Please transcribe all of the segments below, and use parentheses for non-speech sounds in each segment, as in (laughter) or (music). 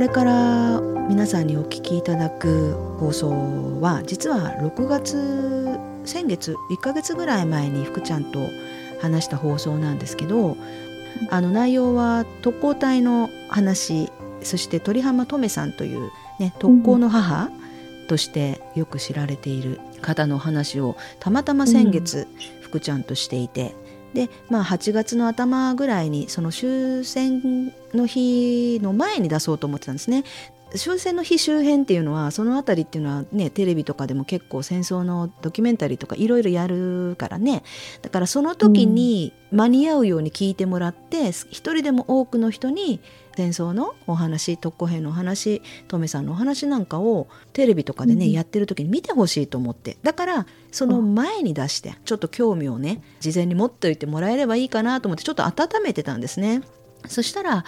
れから皆さんにお聞きいただく放送は実は6月先月1ヶ月ぐらい前に福ちゃんと話した放送なんですけどあの内容は特攻隊の話そして鳥浜トメさんという、ね、特攻の母としてよく知られている方の話をたまたま先月、福ちゃんとしていてで、まあ、8月の頭ぐらいにその終戦の日の前に出そうと思ってたんですね。終戦の日周辺っていうのはその辺りっていうのはねテレビとかでも結構戦争のドキュメンタリーとかいろいろやるからね。だからその時に間に合うように聞いてもらって、うん、一人でも多くの人に戦争のお話特攻兵のお話トメさんのお話なんかをテレビとかでね、うん、やってる時に見てほしいと思って。だからその前に出してちょっと興味をね事前に持っておいてもらえればいいかなと思ってちょっと温めてたんですね。そしたら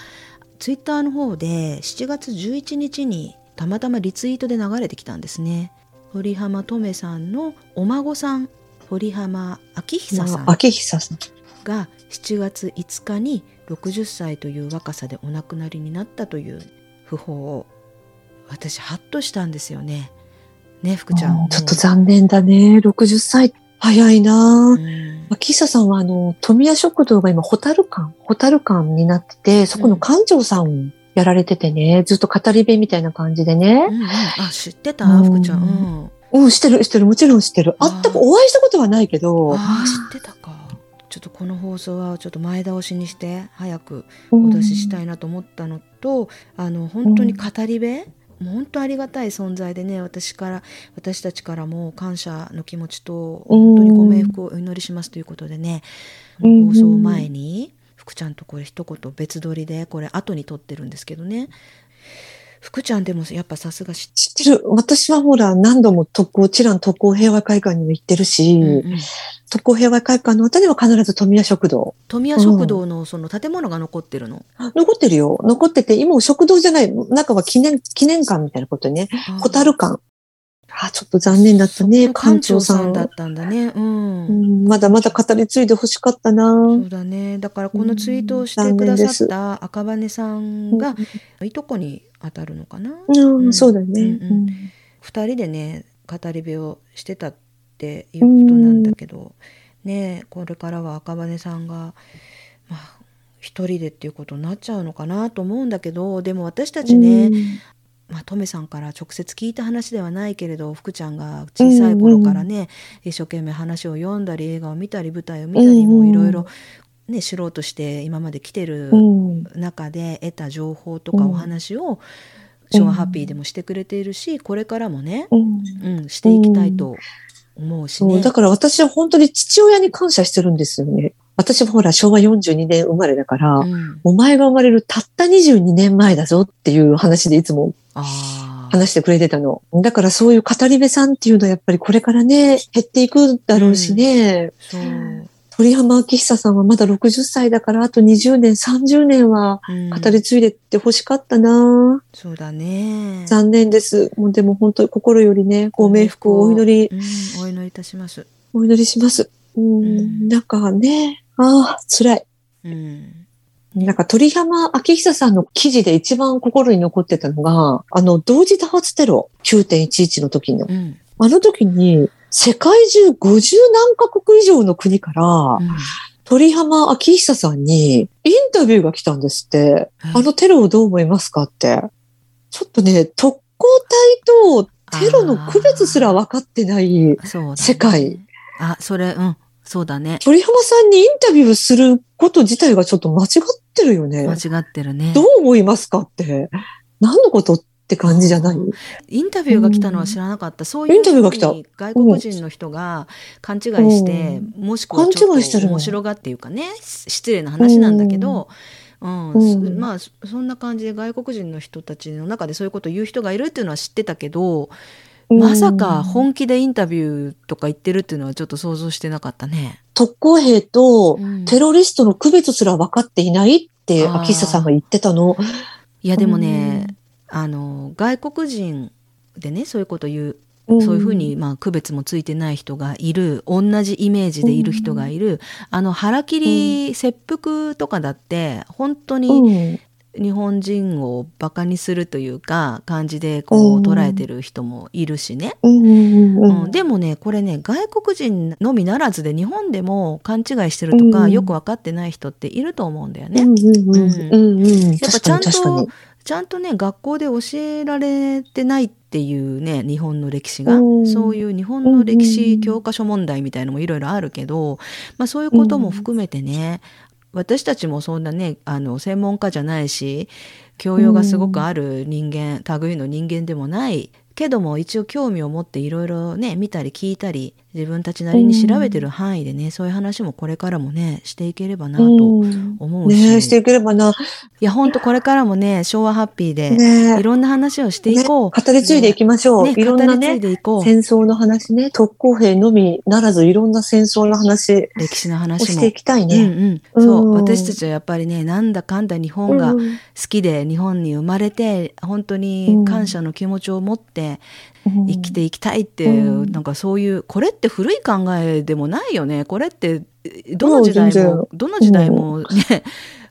ツイッターの方で7月11日にたまたまリツイートで流れてきたんですね。堀浜とめさんのお孫さん堀浜明久さん明久さんが7月5日に60歳という若さでお亡くなりになったという訃報を私ハッとしたんですよね。ね福ちゃん。ちょっと残念だね60歳早いな、うん、岸田さんはあの富谷食堂が今ホタル館ホタル館になっててそこの館長さんをやられててね、ずっと語り部みたいな感じでね。うんうん、あ知ってた、福ちゃん。うん、うん、知ってる知ってる。もちろん知ってる。あったお会いしたことはないけど。あ知ってたか。ちょっとこの放送はちょっと前倒しにして早くお出ししたいなと思ったのと、あの本当に語り部、もう本当ありがたい存在でね私から私たちからも感謝の気持ちと本当にご冥福をお祈りしますということでね、放送前に福ちゃんとこれ一言別撮りでこれ後に撮ってるんですけどね福ちゃんでもやっぱさすが知ってる。私はほら、何度も特攻、チラン特攻平和会館にも行ってるし、うんうん、特攻平和会館のあたりは必ず富谷食堂。富谷食堂のその建物が残ってるの、うん、残ってるよ。残ってて、今食堂じゃない、中は記念、記念館みたいなことね。ホタル館。あ、ちょっと残念だったね。館長さん。だったんだね。うん。うん、まだまだ語り継いでほしかったな。そうだね。だからこのツイートをしてくださった赤羽さんが、いとこに当たるのかな。うん、そうだね。二、人でね、語り部をしてたっていうことなんだけど、ね、これからは赤羽さんが、まあ、一人でっていうことになっちゃうのかなと思うんだけどでも私たちね、まあ、トメさんから直接聞いた話ではないけれど福ちゃんが小さい頃からね、うんうん、一生懸命話を読んだり映画を見たり舞台を見たり、もいろいろね、知ろうとして今まで来てる中で得た情報とかお話を、昭和ハッピーでもしてくれているしこれからもね、うん。していきたいと思うしね。だから私は本当に父親に感謝してるんですよね。私もほら昭和42年生まれだから、うん、お前が生まれるたった22年前だぞっていう話でいつも話してくれてたの。だからそういう語り部さんっていうのはやっぱりこれからね、減っていくだろうしね。うん鳥浜明久さんはまだ60歳だから、あと20年、30年は語り継いでってほしかったな、うん、そうだね。残念です。もうでも本当に心よりね、ご冥福をお祈り、うん、お祈りいたします。お祈りします。うん、うん、なんかね、ああ、辛い。うんなんか鳥浜明久さんの記事で一番心に残ってたのが、あの、同時多発テロ9.11の時の。うん、あの時に、世界中50何カ国以上の国から、うん、鳥浜明久さんにインタビューが来たんですって。あのテロをどう思いますかって。ちょっとね、特攻隊とテロの区別すら分かってない世界。あ、それ、うん。そうだね。鳥浜さんにインタビューすること自体がちょっと間違ってるよね。間違ってるね。どう思いますかって。何のことって感じじゃない？インタビューが来たのは知らなかった。うん、そういうインタビューが来た外国人の人が勘違いして、うん、もしくはちょっと面白がっていうかね、失礼な話なんだけど、うん、うん、まあそんな感じで外国人の人たちの中でそういうことを言う人がいるっていうのは知ってたけど、まさか本気でインタビューとか言ってるっていうのはちょっと想像してなかったね。特攻兵とテロリストの区別すら分かっていないって秋下さんが言ってたの。いやでもね、うん、あの外国人でねそういうこと言うそういうふうに、まあ、区別もついてない人がいる同じイメージでいる人がいる、あの腹切り、切腹とかだって本当に日本人をバカにするというか感じでこう捉えてる人もいるしね、うん。でもねこれね外国人のみならずで日本でも勘違いしてるとか、よく分かってない人っていると思うんだよね。やっぱちゃんとちゃんとね学校で教えられてないっていうね日本の歴史が、そういう日本の歴史教科書問題みたいのもいろいろあるけど、まあ、そういうことも含めてね、私たちもそんなねあの専門家じゃないし教養がすごくある人間、類の人間でもないけども一応興味を持っていろいろね見たり聞いたり自分たちなりに調べてる範囲でね、うん、そういう話もこれからもねしていければなと思うし、ね、していければな。いや本当これからもね昭和ハッピーで、ね、いろんな話をしていこう、ね、語り継いでいきましょう、ね、いろんなね戦争の話ね特攻兵のみならずいろんな戦争の話歴史の話も。していきたいね、うんうん、そう、うん、私たちはやっぱりねなんだかんだ日本が好きで日本に生まれて本当に感謝の気持ちを持って、生きていきたいっていう、うん、なんかそういうこれって古い考えでもないよね。これってどの時代もどの時代もね、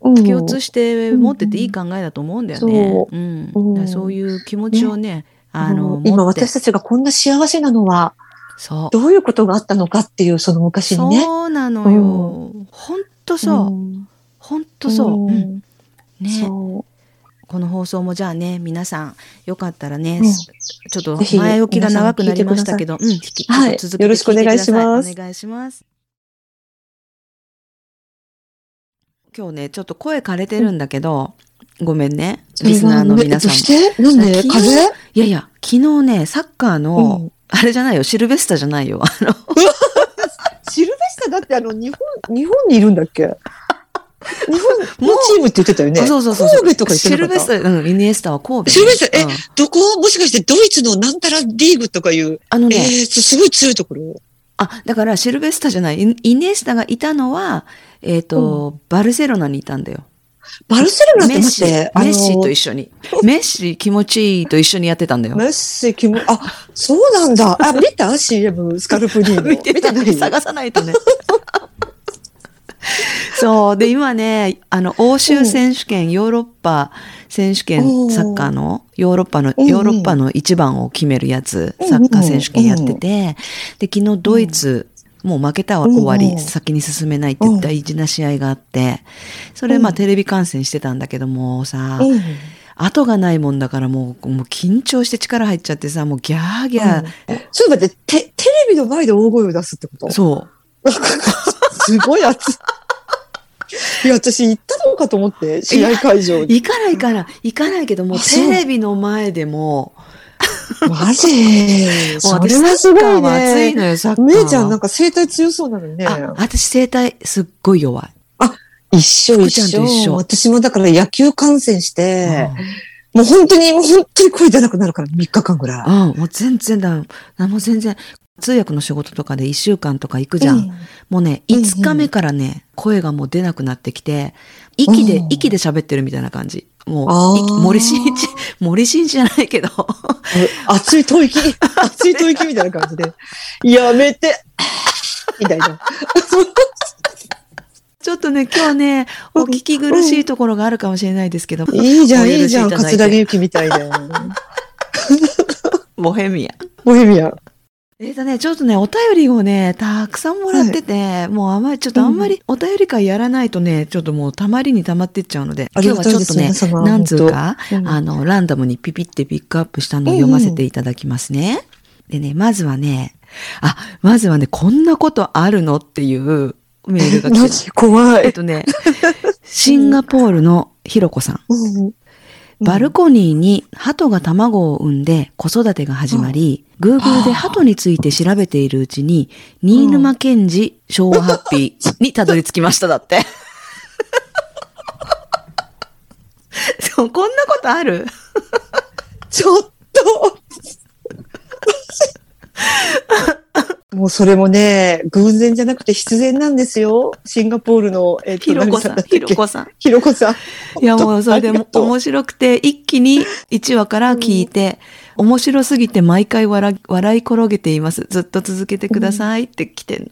うん、(laughs) 共通して持ってていい考えだと思うんだよね。うん、う。ん、そういう気持ちをね、ね、あの、今私たちがこんな幸せなのはそう。どういうことがあったのかっていうその昔にね。そうなのよ。本当そう。本当そう。うん。ね。そうこの放送もじゃあね皆さんよかったらね、うん、ちょっと前置きが長くなりましたけど、うん、はい、続けよろしくお願いします。お願いします。今日ねちょっと声枯れてるんだけど、うん、ごめんねリスナーの皆さん。して？なんで？風？いやいや昨日ねサッカーの、うん、あれじゃないよシルベスタじゃないよ。あの (laughs) シルベスタだってあの日本日本にいるんだっけ？日本のチームって言ってたよね。そうそうそう神戸とか言ってシルベスタ、うん、イニエスタは神戸、シルベスタ、え、どこもしかしてドイツのなんたらリーグとかいう、あのね、えー、すごい強いところ？あ、だからシルベスタじゃない。イニエスタがいたのは、えっ、ー、と、うん、バルセロナにいたんだよ。バルセロナって待って、メッシと一緒に。(laughs) メッシ気持ちいいと一緒にやってたんだよ。メッシ気持ち、あ、そうなんだ。あ、見た ?CM、スカルプリーノ。(laughs) 見てない探さないとね。(laughs) (laughs) そう。で、今ね、あの、欧州選手権、ヨーロッパ選手権、サッカーの、ヨーロッパの、ヨーロッパの一番を決めるやつ、サッカー選手権やってて、で、昨日ドイツ、もう負けたは終わり、先に進めないって大事な試合があって、それまあテレビ観戦してたんだけどもさ、後がないもんだからもう、もう緊張して力入っちゃってさ、もうギャーギャー。ちょっと待って、テテレビの前で大声を出すってこと？そう。(laughs) すごい熱い。いや、私行ったのかと思って、試合会場に。行かないから、行かないけども、テレビの前でも、マジ？(laughs) それはすごいね。熱いのよ、サッカー。めいちゃんなんか声帯強そうなのね。あ、私声帯すっごい弱い。あ、一緒一緒。一緒私もだから野球観戦して、もう本当に、もう本当に声出なくなるから、3日間ぐらい。うん、もう全然だ。もう全然。通訳の仕事とかで1週間とか行くじゃん。うん、もうね、5日目からね、うんうん、声がもう出なくなってきて、息で、息で喋ってるみたいな感じ。もう、森進一、(laughs) 森進一じゃないけど。熱い吐息、(laughs) 熱い吐息みたいな感じで。やめてみたいな。(laughs) ちょっとね、今日ね、お聞き苦しいところがあるかもしれないですけど。いいじゃん、いいじゃん、桂木由紀みたいで。ボヘミアン。ボヘミアン。えっ、とね、ちょっとね、お便りをね、たくさんもらってて、はい、もうあまり、ちょっとあんまりお便り会やらないとね、ちょっともうたまりにたまってっちゃうので、今日はちょっとね、何通か、うん、あの、ランダムにピピってピックアップしたのを読ませていただきますね。うん、でね、まずはね、あ、まずはね、こんなことあるのっていうメールが来て。(laughs) 怖い。えっとね、シンガポールのひろこさん。うんバルコニーに鳩が卵を産んで子育てが始まり、Google で鳩について調べているうちに、新沼賢治昭和ハッピーにたどり着きましただって。(laughs) そう、こんなことある？ちょっと (laughs) もうそれもね、偶然じゃなくて必然なんですよ。シンガポールの、えっ、ー、と、ひろこさん、ひろこさん。ひろこさん。いやもうそれでも面白くて、一気に1話から聞いて、うん、面白すぎて毎回笑笑い転げています。ずっと続けてくださいって来てんの。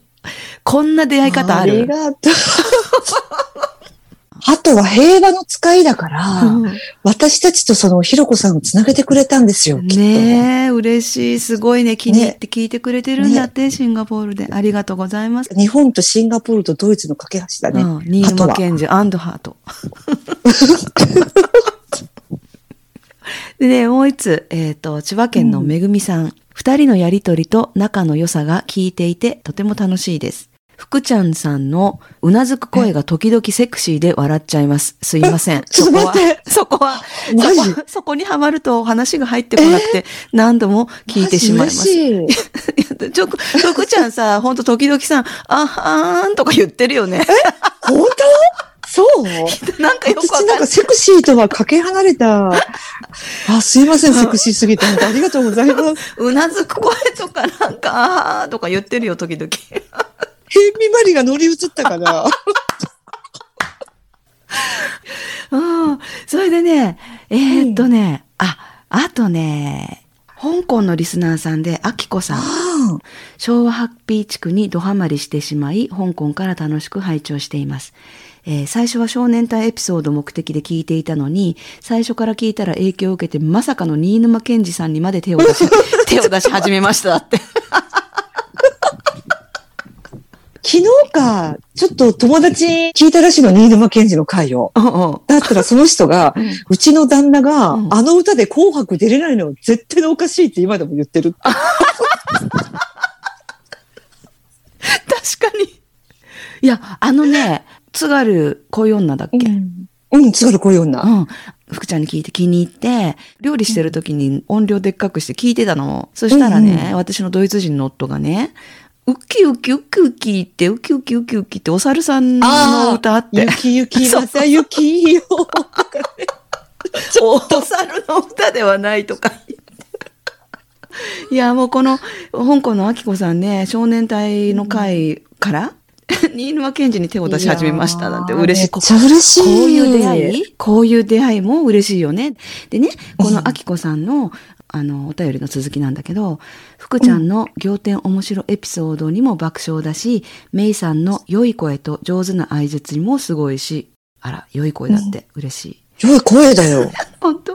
こんな出会い方ある？ありがとう。鳩は平和の使いだから、うん私たちとそのひろこさんをつなげてくれたんですよ、きっと。ねえ、嬉しい。すごいね。気に入って聞いてくれてるんだって、シンガポールで。ありがとうございます。日本とシンガポールとドイツの架け橋だね。うん、新沼賢治アンドハート。(laughs) でね、もう一つ、えっ、と、千葉県のめぐみさん。二、人のやりとりと仲の良さが聞いていて、とても楽しいです。福ちゃんさんのうなずく声が時々セクシーで笑っちゃいます。すいません。ちょっと待ってそこは、そこは、そこにはまると話が入ってこなくて、何度も聞いてしまいます。(laughs) ちょ、福ちゃんさ、ほんと時々さ、あはーんとか言ってるよね。本当？そう？なんかよくわかんない私なんか。セクシーとはかけ離れた。あ、すいません、セクシーすぎて。ありがとうございます。(laughs) うなずく声とかなんか、あーとか言ってるよ、時々。ヘミマリが乗り移ったかな？(laughs) うん。それでね、えーっとね、あ、あとね、香港のリスナーさんで、あきこさん。昭和ハッピー地区にドハマりしてしまい、香港から楽しく拝聴しています。えー最初は少年隊エピソード目的で聞いていたのに、最初から聞いたら影響を受けて、まさかの新沼賢治さんにまで手を出し、(laughs) 手を出し始めましたって。昨日か、ちょっと友達に聞いたらしいの、新沼賢治の回を。うんうんだったらその人が、(laughs) うんうちの旦那が、うんあの歌で紅白出れないのは絶対におかしいって今でも言ってる。(laughs) 確かに。いや、あのね、津軽恋女だっけ、うん、津軽こういう女。うん。福ちゃんに聞いて気に入って、料理してる時に音量でっかくして聞いてたの。そしたらね、うん私のドイツ人の夫がね、ウキウキウキウキって、ウキウキウキウキってお猿さんの歌あって、雪雪そうまた雪よ。お猿の歌ではないとか。いや、もうこの、香港のあきこさんね、少年隊の会から、(laughs) 新沼賢治に手を出し始めましたなんて嬉しい。めっちゃ嬉しい。こういう出会いこういう出会いも嬉しいよね。でね、このあきこさんの、あの、お便りの続きなんだけど、福ちゃんの仰天面白エピソードにも爆笑だし、メイさんの良い声と上手な相槌にもすごいし、あら、良い声だって嬉しい。良い声だよ。(laughs) 本当？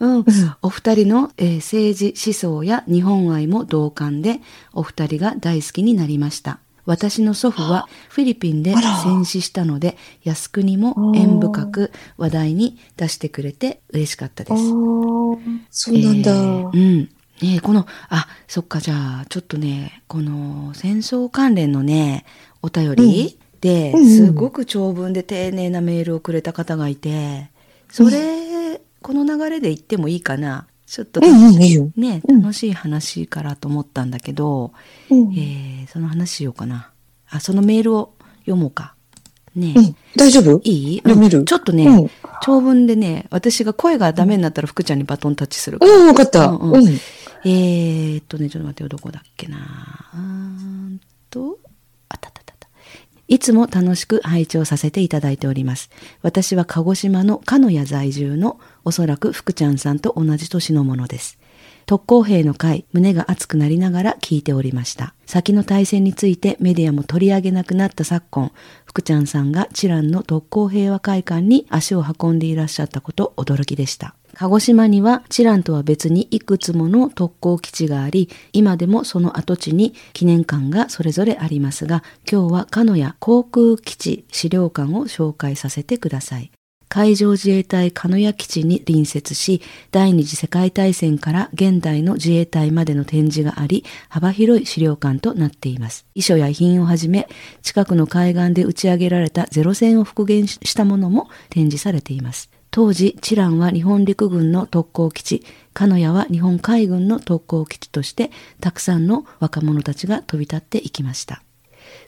うん。お二人の、えー政治思想や日本愛も同感で、お二人が大好きになりました。私の祖父はフィリピンで戦死したので、靖国も縁深く話題に出してくれて嬉しかったです。そうなんだ。えーうん。ねえこの、あ、そっか、じゃあ、ちょっとね、この戦争関連のね、お便りで、うんうんすごく長文で丁寧なメールをくれた方がいて、それ、この流れで言ってもいいかな。ちょっと。ね、うん楽しい話からと思ったんだけど、うんえーその話しようかな。あ、そのメールを読もうか。ね、うん、大丈夫？いい？読めるうんちょっとね、うん。長文でね、私が声がダメになったら福ちゃんにバトンタッチするからうん、わかった。うんうんうん。えーっとね、ちょっと待ってよ、どこだっけな。うーんと、あったあったあった。いつも楽しく拝聴させていただいております。私は鹿児島の鹿屋在住のおそらく福ちゃんさんと同じ年のものです。特攻兵の会、胸が熱くなりながら聞いておりました。先の大戦についてメディアも取り上げなくなった昨今、福ちゃんさんがチランの特攻平和会館に足を運んでいらっしゃったこと驚きでした。鹿児島にはチランとは別にいくつもの特攻基地があり、今でもその跡地に記念館がそれぞれありますが、今日は鹿屋航空基地資料館を紹介させてください。海上自衛隊鹿屋基地に隣接し、第二次世界大戦から現代の自衛隊までの展示があり、幅広い資料館となっています。遺書や遺品をはじめ、近くの海岸で打ち上げられたゼロ戦を復元したものも展示されています。当時、チランは日本陸軍の特攻基地、鹿屋は日本海軍の特攻基地として、たくさんの若者たちが飛び立っていきました。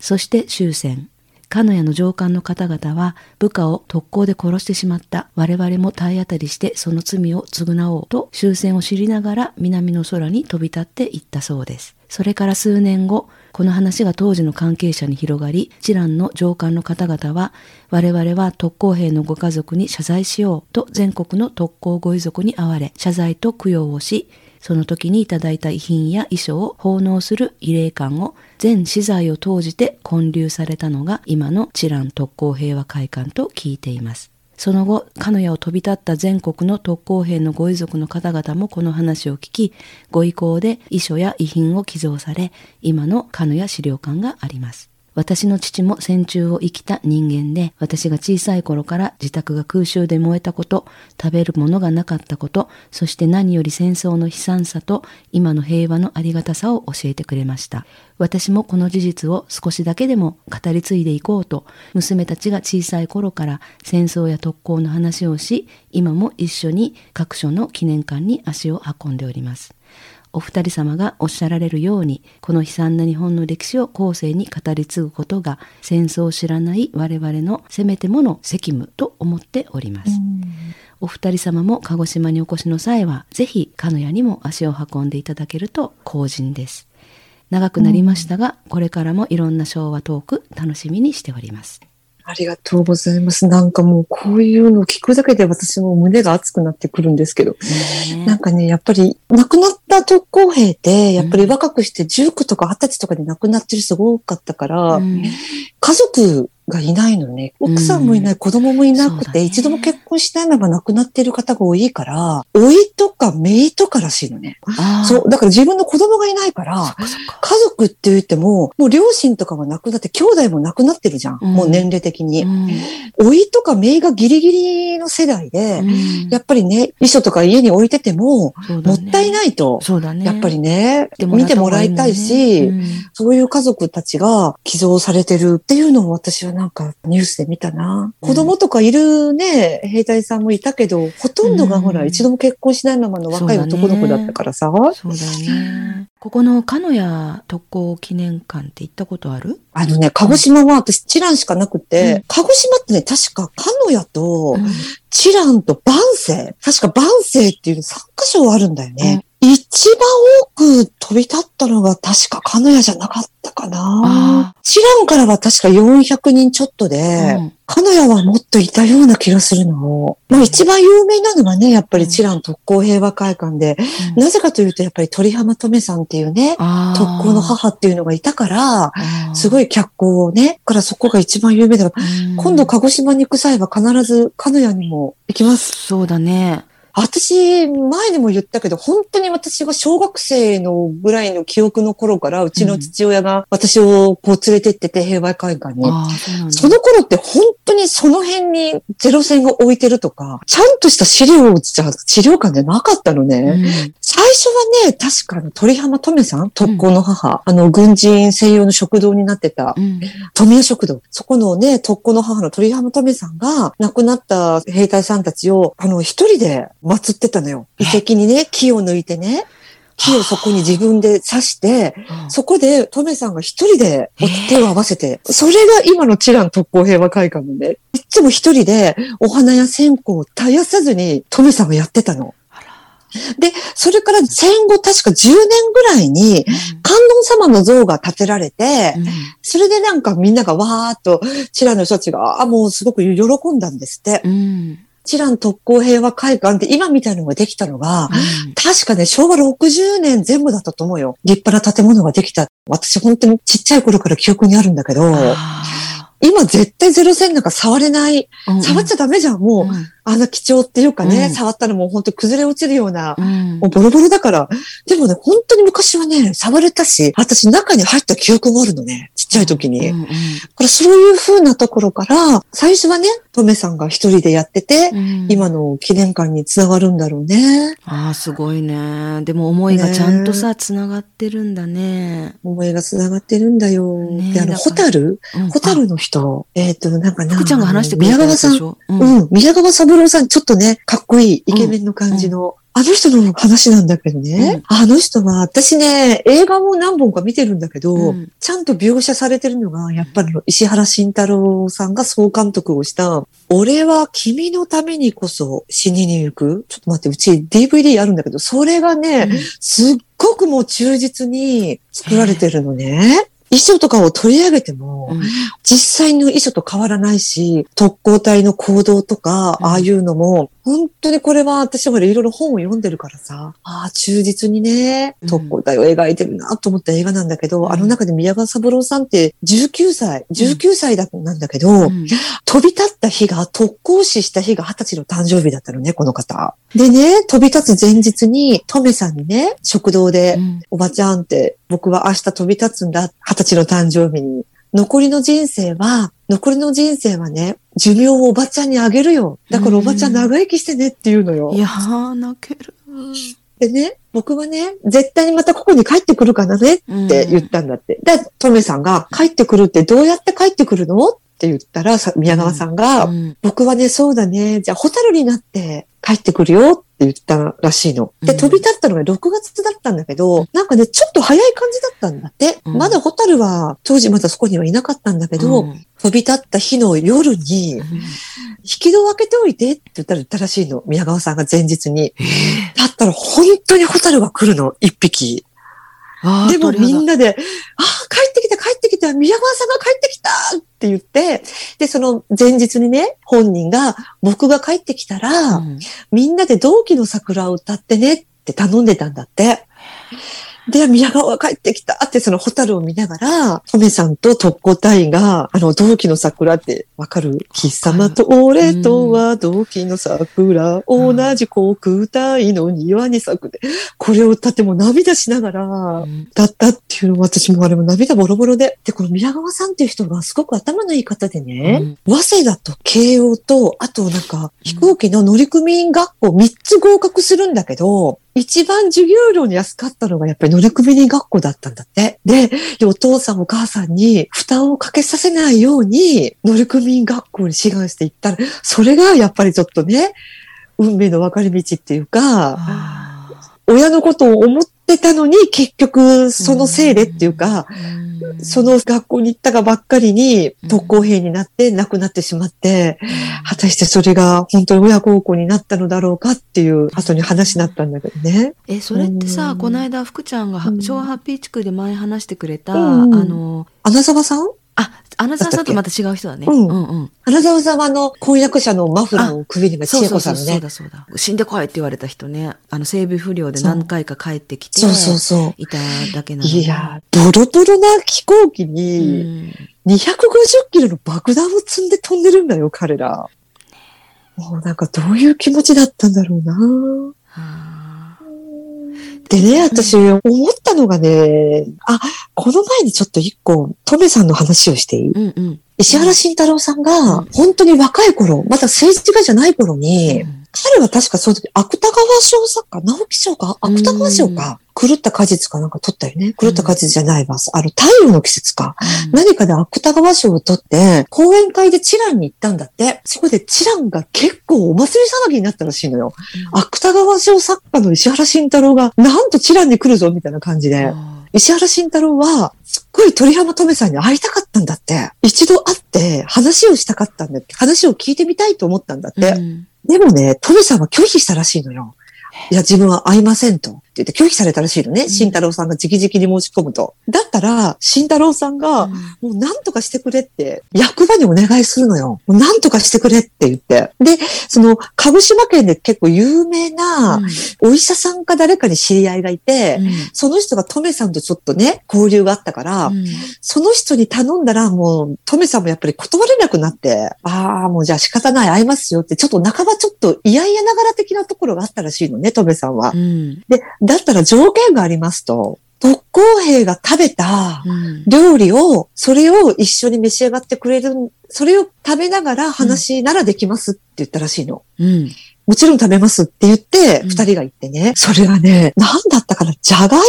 そして終戦。鹿屋の上官の方々は部下を特攻で殺してしまった我々も体当たりしてその罪を償おうと終戦を知りながら南の空に飛び立っていったそうです。それから数年後、この話が当時の関係者に広がり、チランの上官の方々は、我々は特攻兵のご家族に謝罪しようと全国の特攻ご遺族に会われ、謝罪と供養をし、その時にいただいた遺品や遺書を奉納する慰霊館を全資材を投じて建立されたのが今の知覧特攻平和会館と聞いています。その後、鹿屋を飛び立った全国の特攻兵のご遺族の方々もこの話を聞き、ご意向で遺書や遺品を寄贈され、今の鹿屋資料館があります。私の父も戦中を生きた人間で、私が小さい頃から自宅が空襲で燃えたこと、食べるものがなかったこと、そして何より戦争の悲惨さと今の平和のありがたさを教えてくれました。私もこの事実を少しだけでも語り継いでいこうと、娘たちが小さい頃から戦争や特攻の話をし、今も一緒に各所の記念館に足を運んでおります。お二人様がおっしゃられるように、この悲惨な日本の歴史を後世に語り継ぐことが、戦争を知らない我々のせめてもの責務と思っております。お二人様も鹿児島にお越しの際は、ぜひ鹿屋にも足を運んでいただけると幸人です。長くなりましたが、これからもいろんな昭和トーク楽しみにしております。ありがとうございます。なんかもうこういうのを聞くだけで私も胸が熱くなってくるんですけど、なんかね、やっぱり亡くなった特攻兵って、やっぱり若くして19とか20歳とかで亡くなってる人が多かったから、うん、家族がいないのね。奥さんもいない、子供もいなくて、ね、一度も結婚しないまま亡くなっている方が多いから、老いとか姪とからしいのね。そう、だから自分の子供がいないから、家族って言っても、もう両親とかは亡くなって、兄弟も亡くなってるじゃん。うん、もう年齢的に。老、い、とか姪がギリギリの世代で、うん、やっぱりね、遺書とか家に置いてても、もったいないと、ね、やっぱりね、見てもらいたいし、うん、そういう家族たちが寄贈されてるっていうのも私はなんかニュースで見たな。子供とかいるね、兵隊さんもいたけど、ほとんどがほら、一度も結婚しないままの若い男の子だったからさ。そうだね。ここの鹿屋特攻記念館って行ったことある？あのね、鹿児島は私、チランしかなくて、うん、鹿児島ってね、確か鹿屋と、チランと万世、確か万世っていう3カ所あるんだよね。一番多く飛び立ったのが確か鹿屋じゃなかったかな。チランからは確か400人ちょっとで、うん、鹿屋はもっといたような気がするの。まあ一番有名なのはね、やっぱりチラン特攻平和会館で、うん、なぜかというとやっぱり鳥浜留さんっていうね、特攻の母っていうのがいたから、すごい脚光をね、からそこが一番有名だから、今度鹿児島に行く際は必ず鹿屋にも行きます。そうだね。私、前にも言ったけど、本当に私は小学生のぐらいの記憶の頃から、うちの父親が私をこう連れてってて、平和会館に。その頃って本当にその辺にゼロ戦が置いてるとか、ちゃんとした資料をじゃ資料館でなかったのね。うん、最初はね、確かの鳥浜留さん、特攻の母、うん、あの、軍人専用の食堂になってた、うん、富谷食堂。そこのね、特攻の母の鳥浜留さんが、亡くなった兵隊さんたちを、あの、一人で祀ってたのよ。遺跡にね、木を抜いてね。木をそこに自分で刺して、そこでトメさんが一人で手を合わせて、それが今のチラン特攻平和会館のね、いつも一人でお花や線香を絶やさずにトメさんがやってたの。で、それから戦後確か10年ぐらいに、観音様の像が建てられて、それでなんかみんながわーっと、チラの人たちが、あ、もうすごく喜んだんですって。うんチラン特攻平和会館って今みたいなのができたのが、うん、確かね、昭和60年全部だったと思うよ。立派な建物ができた。私本当にちっちゃい頃から記憶にあるんだけど、今絶対ゼロ戦なんか触れない。うん、触っちゃダメじゃん、もう。うん、あの貴重っていうかね、うん、触ったらもう本当崩れ落ちるような、もうボロボロだから。でもね、本当に昔はね、触れたし、私中に入った記憶もあるのね。ちっちゃい時に。うんうん、からそういう風なところから、最初はね、トメさんが一人でやってて、うん、今の記念館につながるんだろうね。ああ、すごいね。でも思いがちゃんとさ、つながってるんだね。思いがつながってるんだよ。ね、で、あの、ホタル？ホタルの人、えっ、ー、と、なんかな。福ちゃんが話してくれた宮川さん、うん、うん、宮川三郎さん、ちょっとね、かっこいい、イケメンの感じの、あの人の話なんだけどね、うん、あの人は、私ね、映画も何本か見てるんだけど、うん、ちゃんと描写されてるのが、やっぱり石原慎太郎さんが総監督をした、俺は君のためにこそ死にに行く。ちょっと待って、うち DVD あるんだけど、それがね、うん、すっごくもう忠実に作られてるのね。衣装とかを取り上げても、うん、実際の衣装と変わらないし、特攻隊の行動とか、ああいうのも、本当にこれは私もいろいろ本を読んでるからさ、ああ、忠実にね、特攻隊を描いてるなと思った映画なんだけど、うん、あの中で宮川三郎さんって19歳、19歳だ、なんだけど、うん、飛び立った日が、特攻死した日が20歳の誕生日だったのね、この方。でね、飛び立つ前日に、トメさんにね、食堂で、うん、おばちゃんって、僕は明日飛び立つんだ、20歳の誕生日に。残りの人生は、残りの人生はね、寿命をおばちゃんにあげるよ。だからおばちゃん長生きしてねって言うのよ。いやー、泣ける。でね、僕はね、絶対にまたここに帰ってくるからねって言ったんだって。で、トメさんが、帰ってくるってどうやって帰ってくるのって言ったら、宮川さんが、僕はね、そうだね、じゃあ、ホタルになって帰ってくるよって言ったらしいの。で、飛び立ったのが6月だったんだけど、なんかね、ちょっと早い感じだったんだって。まだホタルは、当時まだそこにはいなかったんだけど、飛び立った日の夜に、引き戸を開けておいてって言ったら言ったらしいの。宮川さんが前日に。だったら本当にホタルが来るの、一匹。でもみんなで、ああ、帰ってきた、帰ってきた、宮川さんが帰ってきたって言って、で、その前日にね、本人が、僕が帰ってきたら、うん、みんなで同期の桜を歌ってねって頼んでたんだって。で、宮川帰ってきたってそのホタルを見ながら、トメさんと特攻隊員が、あの、同期の桜ってわかる貴様と俺とは同期の桜、うん、同じ航空隊の庭に咲くで、これを歌っても涙しながら、歌ったっていうの私もあれも涙ボロボロで。で、この宮川さんっていう人がすごく頭のいい方でね、うん、早稲田と慶応と、あとなんか飛行機の乗組員学校3つ合格するんだけど、一番授業料に安かったのがやっぱり乗組員学校だったんだって。で、お父さんお母さんに負担をかけさせないように乗組員学校に志願していったら、それがやっぱりちょっとね、運命の分かれ道っていうか、親のことを思ってたのに結局そのせいでっていうか、その学校に行ったがばっかりに特攻兵になって亡くなってしまって、果たしてそれが本当に親孝行になったのだろうかっていう後に話になったんだけどね。え、それってさ、この間福ちゃんが昭和ハッピー地区で前話してくれた、あの、穴沢さん？あ、穴沢さんとまた違う人だね。うんうんうん。穴沢さんはあの、婚約者のマフラーを首にが千恵子さんね。そうだそうだ。死んでこいって言われた人ね。あの、整備不良で何回か帰ってきて。そうそうそう。いただけなの。いや、ボロボロな飛行機に、250キロの爆弾を積んで飛んでるんだよ、彼ら。もうなんかどういう気持ちだったんだろうな。はあでね、私、思ったのがね、あ、この前にちょっと一個、トメさんの話をしていい、うんうん、石原慎太郎さんが、本当に若い頃、まだ政治家じゃない頃に、うん、彼は確かその時、芥川賞作家、直木賞か芥川賞か、狂った果実かなんか取ったよね。狂った果実じゃないわ。あの、太陽の季節か。うん、何かで芥川賞を取って、講演会でチランに行ったんだって。そこでチランが結構お祭り騒ぎになったらしいのよ。うん、芥川賞作家の石原慎太郎が、なんとチランに来るぞ、みたいな感じで。うん、石原慎太郎は、すっごい鳥浜留さんに会いたかったんだって。一度会って話をしたかったんだって。話を聞いてみたいと思ったんだって。でもね、トメさんは拒否したらしいのよ。いや、自分は会いませんと。って言って拒否されたらしいのね。慎太郎さんが直々に申し込むと。だったら、慎太郎さんが、もう何とかしてくれって、役場にお願いするのよ。もう何とかしてくれって言って。で、その、鹿児島県で結構有名な、お医者さんか誰かに知り合いがいて、うん、その人がトメさんとちょっとね、交流があったから、うん、その人に頼んだら、もう、トメさんもやっぱり断れなくなって、ああ、もうじゃあ仕方ない、会いますよって、ちょっと半ばちょっと嫌々ながら的なところがあったらしいのね、トメさんは。うん、で、だったら条件がありますと、特攻兵が食べた料理を、それを一緒に召し上がってくれる、それを食べながら話ならできますって言ったらしいの。うん、もちろん食べますって言って、二、人が言ってね、それがね、なんだったかな、じゃがい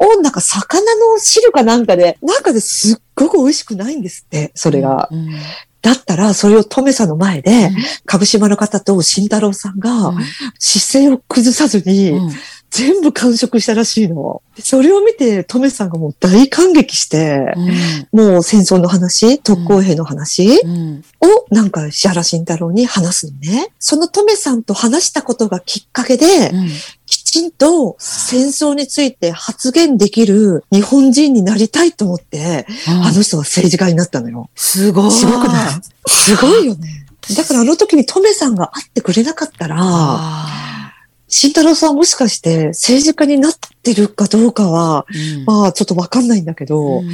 もをなんか魚の汁かなんかで、なんかですっごく美味しくないんですって、それが。うん。だったら、それをトメさんの前で、鹿児島の方と慎太郎さんが、姿勢を崩さずに、全部完食したらしいの。それを見て、トメさんがもう大感激して、うん、もう戦争の話、特攻兵の話、うん、をなんか石原慎太郎に話すのね。そのトメさんと話したことがきっかけで、うん、きちんと戦争について発言できる日本人になりたいと思って、あの人は政治家になったのよ。すごい。すごくない？すごいよね。だからあの時にトメさんが会ってくれなかったら、慎太郎さんはもしかして政治家になってるかどうかは、うん、まあちょっとわかんないんだけど、うん、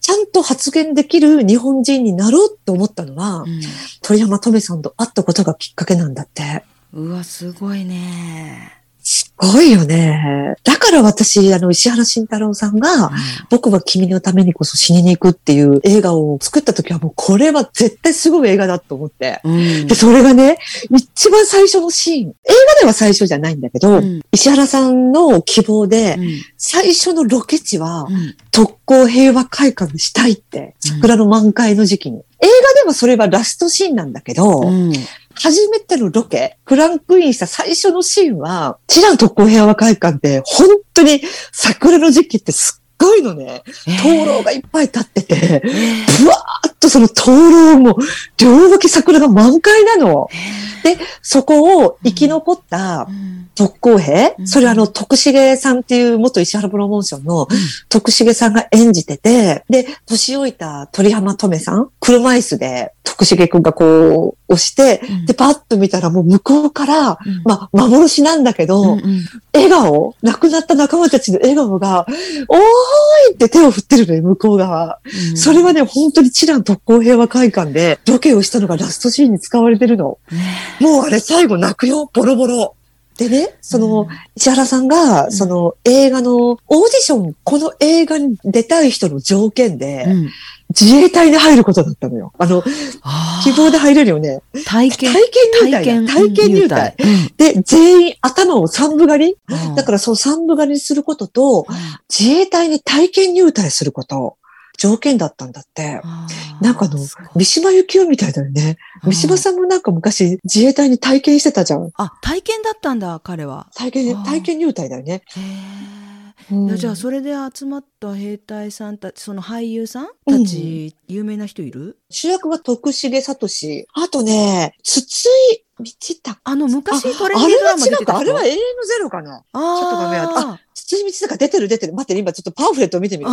ちゃんと発言できる日本人になろうと思ったのは、うん、鳥山トメさんと会ったことがきっかけなんだって。うわ、すごいね。すごいよね。だから私、あの、石原慎太郎さんが、うん、僕は君のためにこそ死にに行くっていう映画を作った時はもうこれは絶対すごい映画だと思って。うん、で、それがね、一番最初のシーン、映画では最初じゃないんだけど、うん、石原さんの希望で、最初のロケ地は、特攻平和会館にしたいって、桜の満開の時期に。映画ではそれはラストシーンなんだけど、初めてのロケ、クランクインした最初のシーンは、チラン特攻平和会館で、本当に桜の時期ってすっごいのね。灯籠がいっぱい立ってて、ぶわーっとその灯籠も、両脇桜が満開なの。で、そこを生き残った特攻兵、それはあの、徳重さんっていう元石原プロモーションの徳重さんが演じてて、で、年老いた鳥浜留さん、車椅子で徳重くんがこう押して、で、パッと見たらもう向こうから、まあ、幻なんだけど、笑顔、亡くなった仲間たちの笑顔が、おーいって手を振ってるのよ、向こう側。それはね、本当にチラン特攻平和会館でロケをしたのがラストシーンに使われてるの。もうあれ最後泣くよ、ボロボロ。でね、その、石原さんが、その映画のオーディション、この映画に出たい人の条件で、自衛隊に入ることだったのよ。あの、希望で入れるよね。体験。体験入隊体験入隊。で、全員頭を三部狩り、だからそう三部狩りすることと、自衛隊に体験入隊すること。条件だったんだって。なんかあの、三島由紀夫みたいだよね。三島さんもなんか昔自衛隊に体験してたじゃん。あ、体験だったんだ、彼は。体験、体験入隊だよね。いやじゃあそれで集まった兵隊さんたちその俳優さんたち、うん、有名な人いる？主役は徳重聡。あとね筒井道隆。あの昔トレンディドラマ出てたあれは永遠のゼロかな。ちょっとごめん。あ辻道坂出てる出てる。待って、今ちょっとパンフレットを見てみる。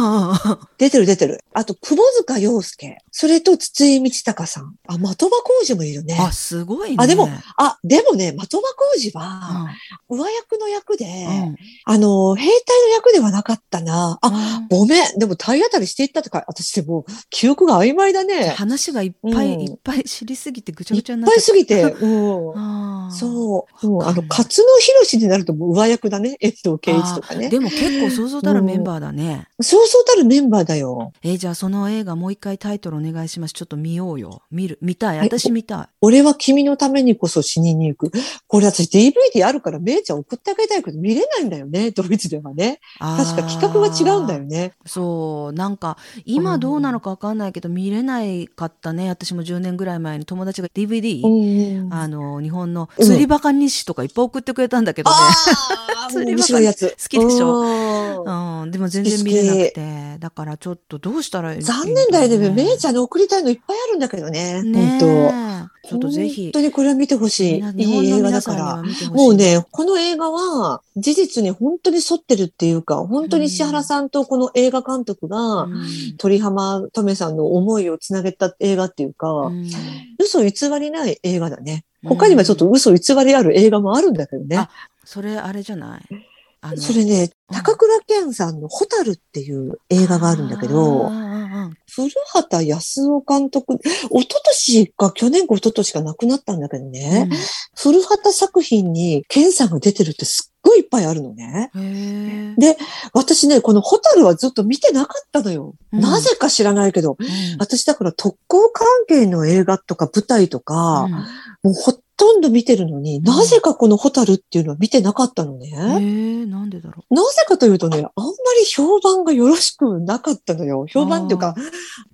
出てる出てる。あと、窪塚洋介。それと筒井道隆さん。あ、的場浩二もいるね。あ、すごいね。あ、でも、あ、でもね、的場浩二は、上役の役で、うん、あの、兵隊の役ではなかったな。あ、ごめん。でも体当たりしていったとか、私でも、記憶が曖昧だね。話がいっぱい、うん、いっぱい知りすぎてぐちゃぐちゃになっいっぱいすぎて、うん。(laughs) そう。うあの、勝野博になると上役だね。遠藤圭一とかね。でも結構そうそうたるメンバーだね。そうそうたるメンバーだよ。えー、じゃあその映画もう一回タイトルお願いします。ちょっと見ようよ。見る。見たい。私見たい。俺は君のためにこそ死にに行く。これ私 DVD あるからめいちゃん送ってあげたいけど見れないんだよね。ドイツではね。確か企画が違うんだよね。そう。なんか今どうなのかわかんないけど、見れないかったね。私も10年ぐらい前に友達が DVD、あの、日本の釣りバカ日誌とかいっぱい送ってくれたんだけどね。(laughs) 釣りバカ。好きでしょ。うん。でも全然見れなくて。だからちょっとどうしたらいい残念だよね。めいちゃんに送りたいのいっぱいあるんだけどね。ね本当。ちょっとぜひ。本当にこれは見てほしい。いい映画だから。もうね、この映画は事実に本当に沿ってるっていうか、本当に石原さんとこの映画監督が、鳥浜留さんの思いをつなげた映画っていうか、嘘偽りない映画だね。他にはちょっと嘘偽りある映画もあるんだけどね。それあれじゃない？それね、高倉健さんのホタルっていう映画があるんだけど、古畑康夫監督、一昨年か去年か一昨年か亡くなったんだけどね、うん、古畑作品に健さんが出てるってすっごいいっぱいあるのね。で、私ね、このホタルはずっと見てなかったのよ。うん、なぜか知らないけど、うん、私だから特攻関係の映画とか舞台とか、もうほとんど見てるのに、なぜかこのホタルっていうのは見てなかったのね。へえ、なんでだろう。なぜかというとね、あんまり評判がよろしくなかったのよ。評判っていうか、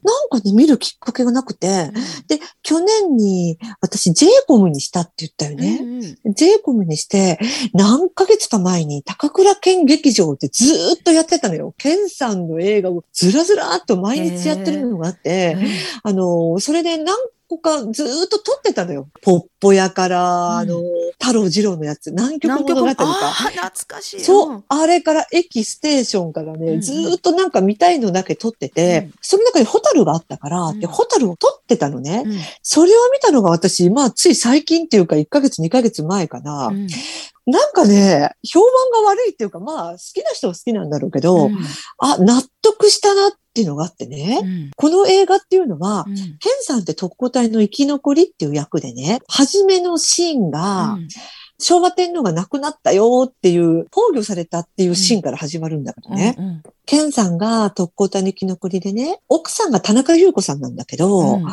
なんかね、見るきっかけがなくて、で、去年に私 j コムにしたって言ったよね。うんうん、j コムにして、何ヶ月か前に高倉健劇場ってずーっとやってたのよ。健さんの映画をずらずらっと毎日やってるのがあって、あの、それで何個かずーっと撮ってたのよ。ポッポ屋から、あの、太郎次郎のやつ、南極物語あか。ー懐かしい。そう、あれから駅ステーションからね、ずーっとなんか見たいのだけ撮ってて、うんその中にホタルがあったから、うんで、ホタルを撮ってたのね。うん。それを見たのが私、まあ、つい最近っていうか、1ヶ月、2ヶ月前かな。うんなんかね、評判が悪いっていうか、まあ、好きな人は好きなんだろうけど、うん。あ、納得したなっていうのがあってね。うん。この映画っていうのは、うん。ケンさんって特攻隊の生き残りっていう役でね、初めのシーンが、昭和天皇が亡くなったよっていう、崩御されたっていうシーンから始まるんだけどね。うんケンさんが特攻隊の生き残りでね、奥さんが田中優子さんなんだけど、うん。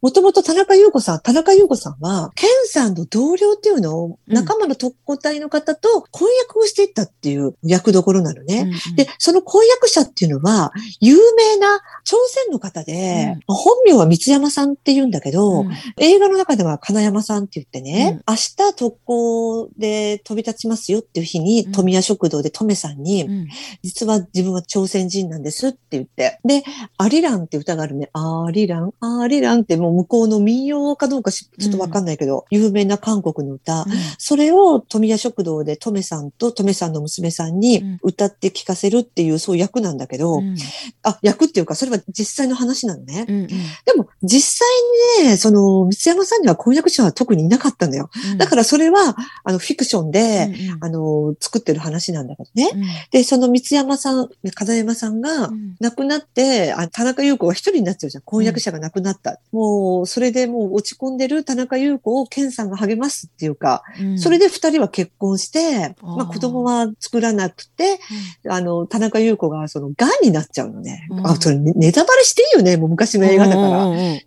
もともと田中優子さん、田中優子さんは、ケンさんの同僚っていうのをうん。仲間の特攻隊の方と婚約をしていったっていう役どころなのね。うんで、その婚約者っていうのは、有名な朝鮮の方で、本名は三山さんって言うんだけど、うん。映画の中では金山さんって言ってね、明日特攻で飛び立ちますよっていう日に、うん富谷食堂でトメさんに、うん実は自分は朝鮮人なんですって言って。で、アリランって歌があるね。アリラン、アリランってもう向こうの民謡かどうかしちょっとわかんないけど、有名な韓国の歌。それを富谷食堂でトメさんとトメさんの娘さんうんに歌って聴かせるっていうそういう役なんだけど、うんあ、役っていうかそれは実際の話なのね。うんでも実際にね、その三山さんには婚約者は特にいなかったんだよ。うんだからそれはあのフィクションで、うんうんあの、作ってる話なんだけどね。うんで、その三山さん、金山さんがうん亡くなって、あ田中優子が一人になっちゃうじゃん。婚約者が亡くなった。もう、それでもう落ち込んでる田中優子を健さんが励ますっていうか、うんそれで二人は結婚して、まあ子供は作らなくて、あの、田中優子がその癌になっちゃうのね。うんあ、それネネタバレしていいよね。もう昔の映画だから。うんうんうん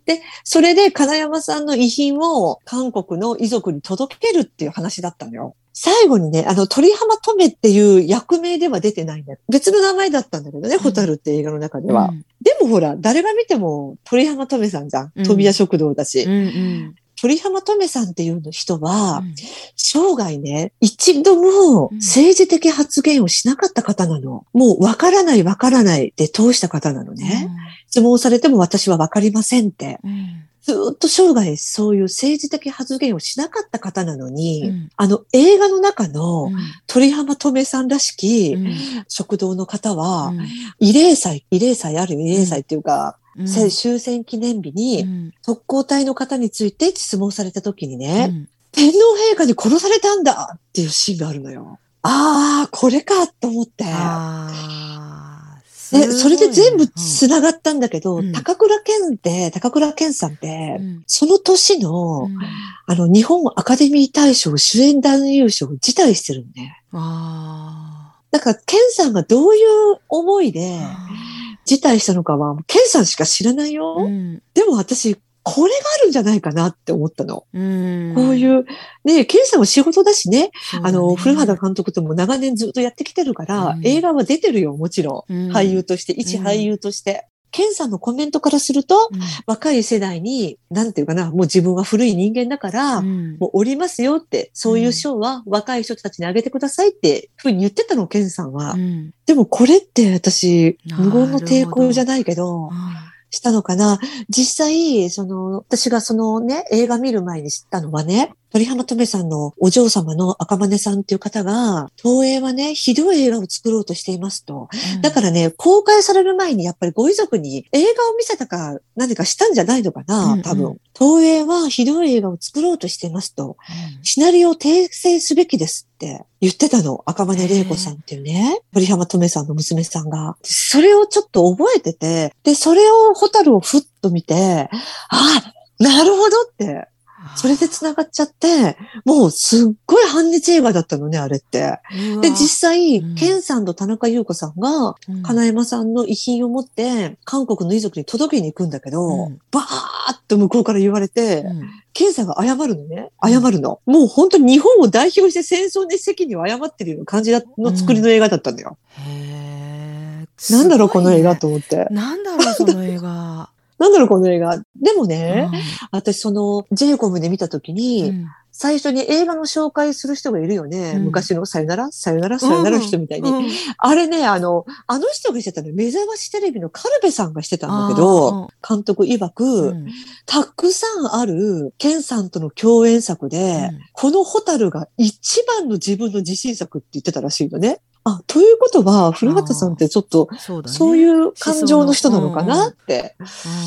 それで金山さんの遺品を韓国の遺族に届けるっていう話だったのよ。最後にね、あの、鳥浜とめっていう役名では出てないんだよ。別の名前だったんだけどね、んホタルって映画の中では。うんでもほら、誰が見ても鳥浜とめさんじゃん。うん飛び屋食堂だし。うんうん鳥浜とめさんっていう人は、うん生涯ね、一度もうん政治的発言をしなかった方なの。もうわからないわからないで通した方なのね。質問されても私はわかりませんって。うん。ずーっと生涯そういう政治的発言をしなかった方なのに、うん。あの映画の中のうん。鳥浜とめさんらしきうん。食堂の方は、うん。慰霊祭、慰霊祭あるよ慰霊祭っていうか、うん。せ終戦記念日に、うん。特攻隊の方について質問された時にうね、ん。天皇陛下に殺されたんだっていうシーンがあるのよ。ああ、これかと思って。で、それで全部す繋がったんだけど、うん。高倉健って、高倉健さんって、うん。その年の、うん。あの、日本アカデミー大賞主演男優賞を辞退してるのね。あだから、ケンさんがどういう思いでー。辞退したのかは、ケンさんしか知らないよ。うん。でも私、これがあるんじゃないかなって思ったの。うん。こういう、ね、ケンさんは仕事だしね、ね。あの、古畑監督とも長年ずっとやってきてるから、うん。映画は出てるよ、もちろん。うん。俳優として、一俳優として。ケンさんのコメントからすると、うん。若い世代に、なんていうかな、もう自分は古い人間だから、うん。もうおりますよって、そういう賞は若い人たちにあげてくださいって、ふうに言ってたの、ケンさんは。うん。でもこれって私、無言の抵抗じゃないけど、あしたのかな。実際、その、私がそのね、映画見る前に知ったのはね、鳥浜とめさんのお嬢様の赤羽さんっていう方が、東映はね、ひどい映画を作ろうとしていますと。ーだからね、公開される前にやっぱりご遺族に映画を見せたか何かしたんじゃないのかうんうなん多分。東映はひどい映画を作ろうとしていますと。うんシナリオを訂正すべきですって言ってたの。赤羽玲子さんっていうね。鳥浜とめさんの娘さんが。それをちょっと覚えてて、で、それをホタルをふっと見て、あなるほどって。それで繋がっちゃって、もうすっごい反日映画だったのね、あれって。で、実際、うんケンさんと田中優子さんが、うん金山さんの遺品を持って、韓国の遺族に届けに行くんだけど、うんバーッと向こうから言われて、うんケンさんが謝るのね。謝るの。もう本当に日本を代表して戦争の責任を謝ってるような感じの作りの映画だったんだよ。へーなんだろう、この映画すと思って。なんだろう、その映画。なんだろう、この映画。でもね、うん。私その、ジェイコムで見たときに、うん。最初に映画の紹介する人がいるよね。うん。昔のさよなら、さよなら、さよなら人みたいに。うんあれね、あの、あの人がしてたの、目覚ましテレビのカルベさんがしてたんだけど、監督曰く、うん。たくさんあるケンさんとの共演作で、うん。このホタルが一番の自分の自信作って言ってたらしいのね。あ、ということは、古畑さんってちょっと、そうだね。そういう感情の人なのかなってう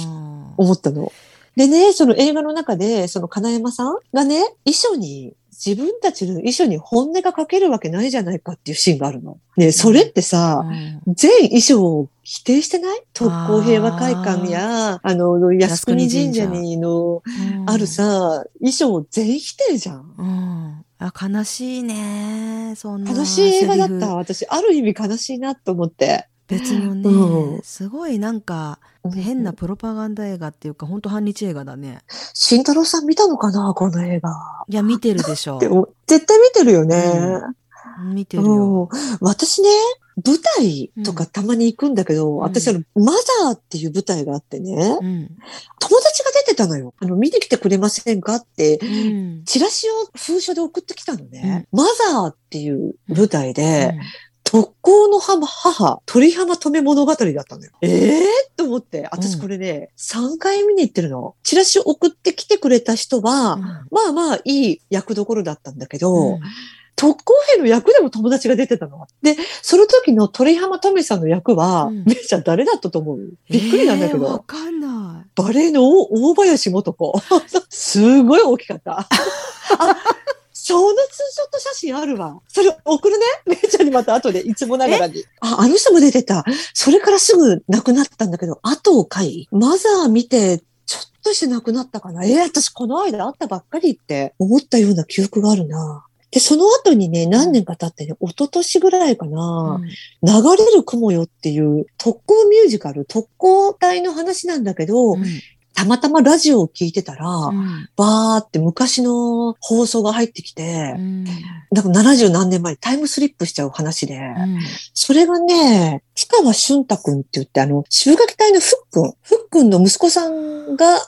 ん。思ったの。でね、その映画の中で、その金山さんがね、遺書に、自分たちの遺書に本音が書けるわけないじゃないかっていうシーンがあるの。ね、それってさ、うん。全遺書を否定してない？特攻平和会館や、あの、靖国神社にの、あるさ、遺書を全否定じゃん。うんあ悲しいね。そんな。悲しい映画だった。私、ある意味悲しいなと思って。別のね、うんすごいなんか変なプロパガンダ映画っていうか、本当反日映画だね。慎太郎さん見たのかなこの映画。いや、見てるでしょ絶対見てるよね。見てるよ。うん私ね、舞台とかたまに行くんだけど、ん私あの、マザーっていう舞台があってね、うん。友達が出てたのよ。あの、見に来てくれませんかって、うん。チラシを封書で送ってきたのね。マザーっていう舞台で、特攻の母、母、鳥浜留物語だったのよ。ええー、と思って、私これね、3回見に行ってるの。チラシを送ってきてくれた人は、うんまあまあいい役どころだったんだけど、うん特攻兵の役でも友達が出てたの？で、その時の鳥浜トミさんの役は、うんめいちゃん誰だったと思う？びっくりなんだけえーわど、かんなバレエの大大林素子。(laughs) すごい大きかった。あ、そのツーショット写真あるわ。それ送るね？めいちゃんにまた後で、いつもながらに。あ、あの人も出てた。それからすぐ亡くなったんだけど、後を買い、マザー見て、ちょっとして亡くなったかな？えー私この間会ったばっかりって思ったような記憶があるな。で、その後にね、何年か経ってね、一昨年ぐらいかい。な、流れる雲よっていう特攻ミュージカル、特攻隊の話なんだけど、うん。たまたまラジオを聞いてたら、うん。バーって昔の放送が入ってきてう、ん。なんか70何年前にタイムスリップしちゃう話で、うん。それがね、塚川俊太くんって言って、あの、渋垣隊のふっくん、ふっくんの息子さんが。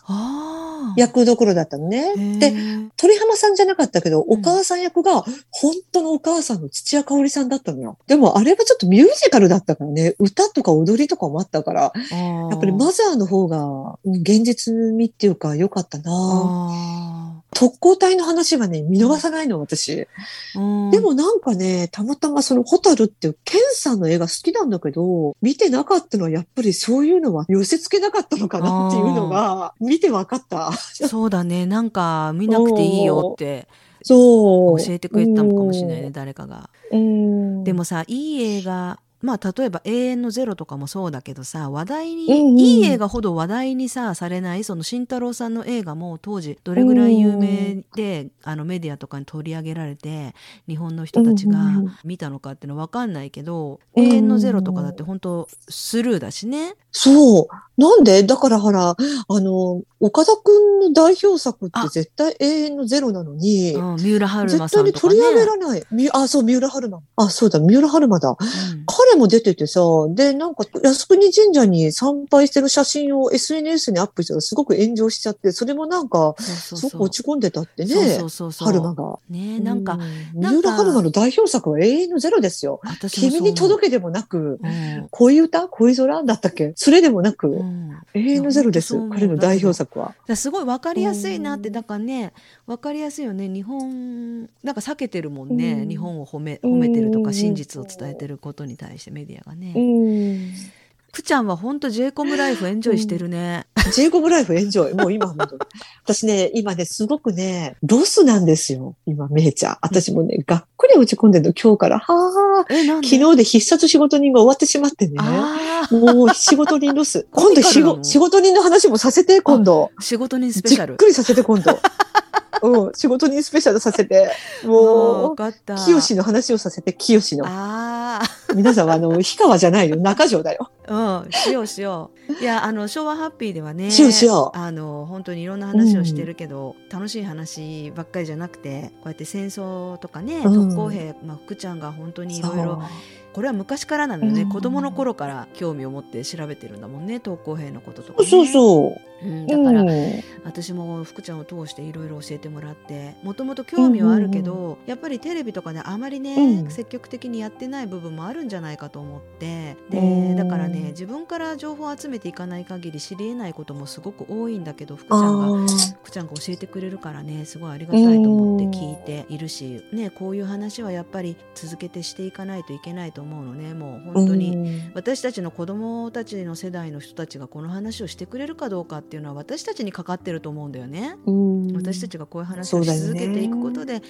役どころだったのね。でで、鳥浜さんじゃなかったけど、お母さん役が、本当のお母さんの土屋香織さんだったのよ。でも、あれはちょっとミュージカルだったからね、歌とか踊りとかもあったから、ややっぱりマザーの方が、うん現実味っていうか良かったな。あ特攻隊の話はね、見逃さないの、私。ーで、もなんかね、たまたまそのホタルっていう、ケンさんの映画好きなんだけど、見てなかったのはやっぱりそういうのは寄せ付けなかったのかなっていうのが、見て分かった。そうだね。なんか見なくていいよってそう。教えてくれたのかもしれないね、誰かが。うん。でもさ、いい映画、まあ例えば永遠のゼロとかもそうだけどさ、話題に、うんうんいい映画ほど話題にさ、されない、その慎太郎さんの映画も当時どれぐらい有名で、あのメディアとかに取り上げられて、日本の人たちがうんうん見たのかっていうのはわかんないけど、うん永遠のゼロとかだって本当スルーだしね。そう。なんで？だからほら、あの、岡田くんの代表作って絶対永遠のゼロなのに、うん、三浦春馬絶対にさんとかね。取り上げられない。みあ、そう、三浦春馬。あ、そうだ、三浦春馬だ。うん彼も出ててさ、で、なんか、靖国神社に参拝してる写真を SNS にアップしたらすごく炎上しちゃって、それもなんか、すごく落ち込んでたってね、そうそうそう春馬が。ねなんか、三浦春馬の代表作は永遠のゼロですよ。君に届けでもなく、うん。恋歌？恋空？だったっけ？それでもなく、うん。永遠のゼロです彼の代表作は。すごい分かりやすいなってうん。だからね分かりやすいよね。日本なんか避けてるもんね、うん。日本を褒め褒めてるとうん。か真実を伝えてることに対してメディアがね、ん。くちゃんは本当 j イコムライフエンジョイしてるね、ジェイコブライフエンジョイ。もう今、本当に (laughs) 私ね、今ね、すごくね、ロスなんですよ。今、めいちゃん。私もね、がっくり落ち込んでるの、今日から。はあ、昨日で必殺仕事人が終わってしまってね。あもう仕事人ロス。今度仕事仕事人の話もさせて、今度。ー仕事人スペじシャルっくりさせて、今度。うん、仕事人スペシャルさせて。もうもう、分かった清の話をさせて、清の。あ皆さんは、あの、氷川じゃないよ。中条だよ。あうんしようしよういやあの昭和ハッピーではねしようしようあの本当にいろんな話をしてるけど、楽しい話ばっかりじゃなくてこうやって戦争とかね、うん特攻兵、まあ、福ちゃんが本当にいろいろこれは昔からなのね、うん。子供の頃から興味を持って調べてるんだもんね。特攻兵のこととか、ね、そうそう。う。ん、だから、うん。私も福ちゃんを通していろいろ教えてもらって。もともと興味はあるけど、やっぱりテレビとかであまりね、うん。積極的にやってない部分もあるんじゃないかと思って。で、うん。だからね自分から情報を集めていかない限り知り得ないこともすごく多いんだけど福ちゃんが。福ちゃんが教えてくれるからねすごいありがたいと思って聞いているし、ね、こういう話はやっぱり続けてしていかないといけないと思うのねもう本当に。うん私たちの子供たちの世代の人たちがこの話をしてくれるかどうかっていうのは私たちにかかってると思うんだよね。うん私たちがこういう話をし続けていくことで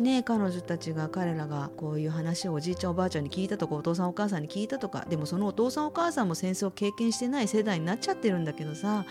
ね彼女たちが彼らがこういう話をおじいちゃんおばあちゃんに聞いたとかお父さんお母さんに聞いたとかでもそのお父さんお母さんも戦争を経験してない世代になっちゃってるんだけどさ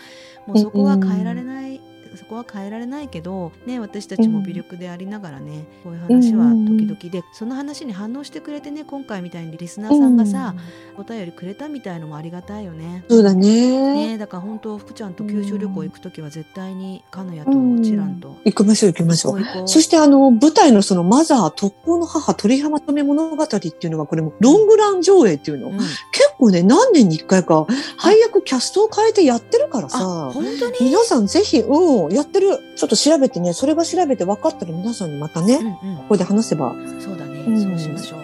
もうそこは変えられない。そこは変えられないけど、ね、私たちも微力でありながらね、こういう話は時々でその話に反応してくれてね今回みたいにリスナーさんがさ、お便りくれたみたいのもありがたいよね。そうだね。ねだから本当福ちゃんと九州旅行行く時は絶対に鹿屋とチランと。行きましょう行きましょう。そしてあの舞台のそのマザー特攻の母鳥浜留物語っていうのはこれもロングラン上映っていうの、うん。結構ね何年に一回か配役キャストを変えてやってるからあさ本当に？皆さんぜひうんやってる。ちょっと調べてね。それが調べて分かったら皆さんにまたね、うんうん。ここで話せば。そうだね、うん。そうしましょう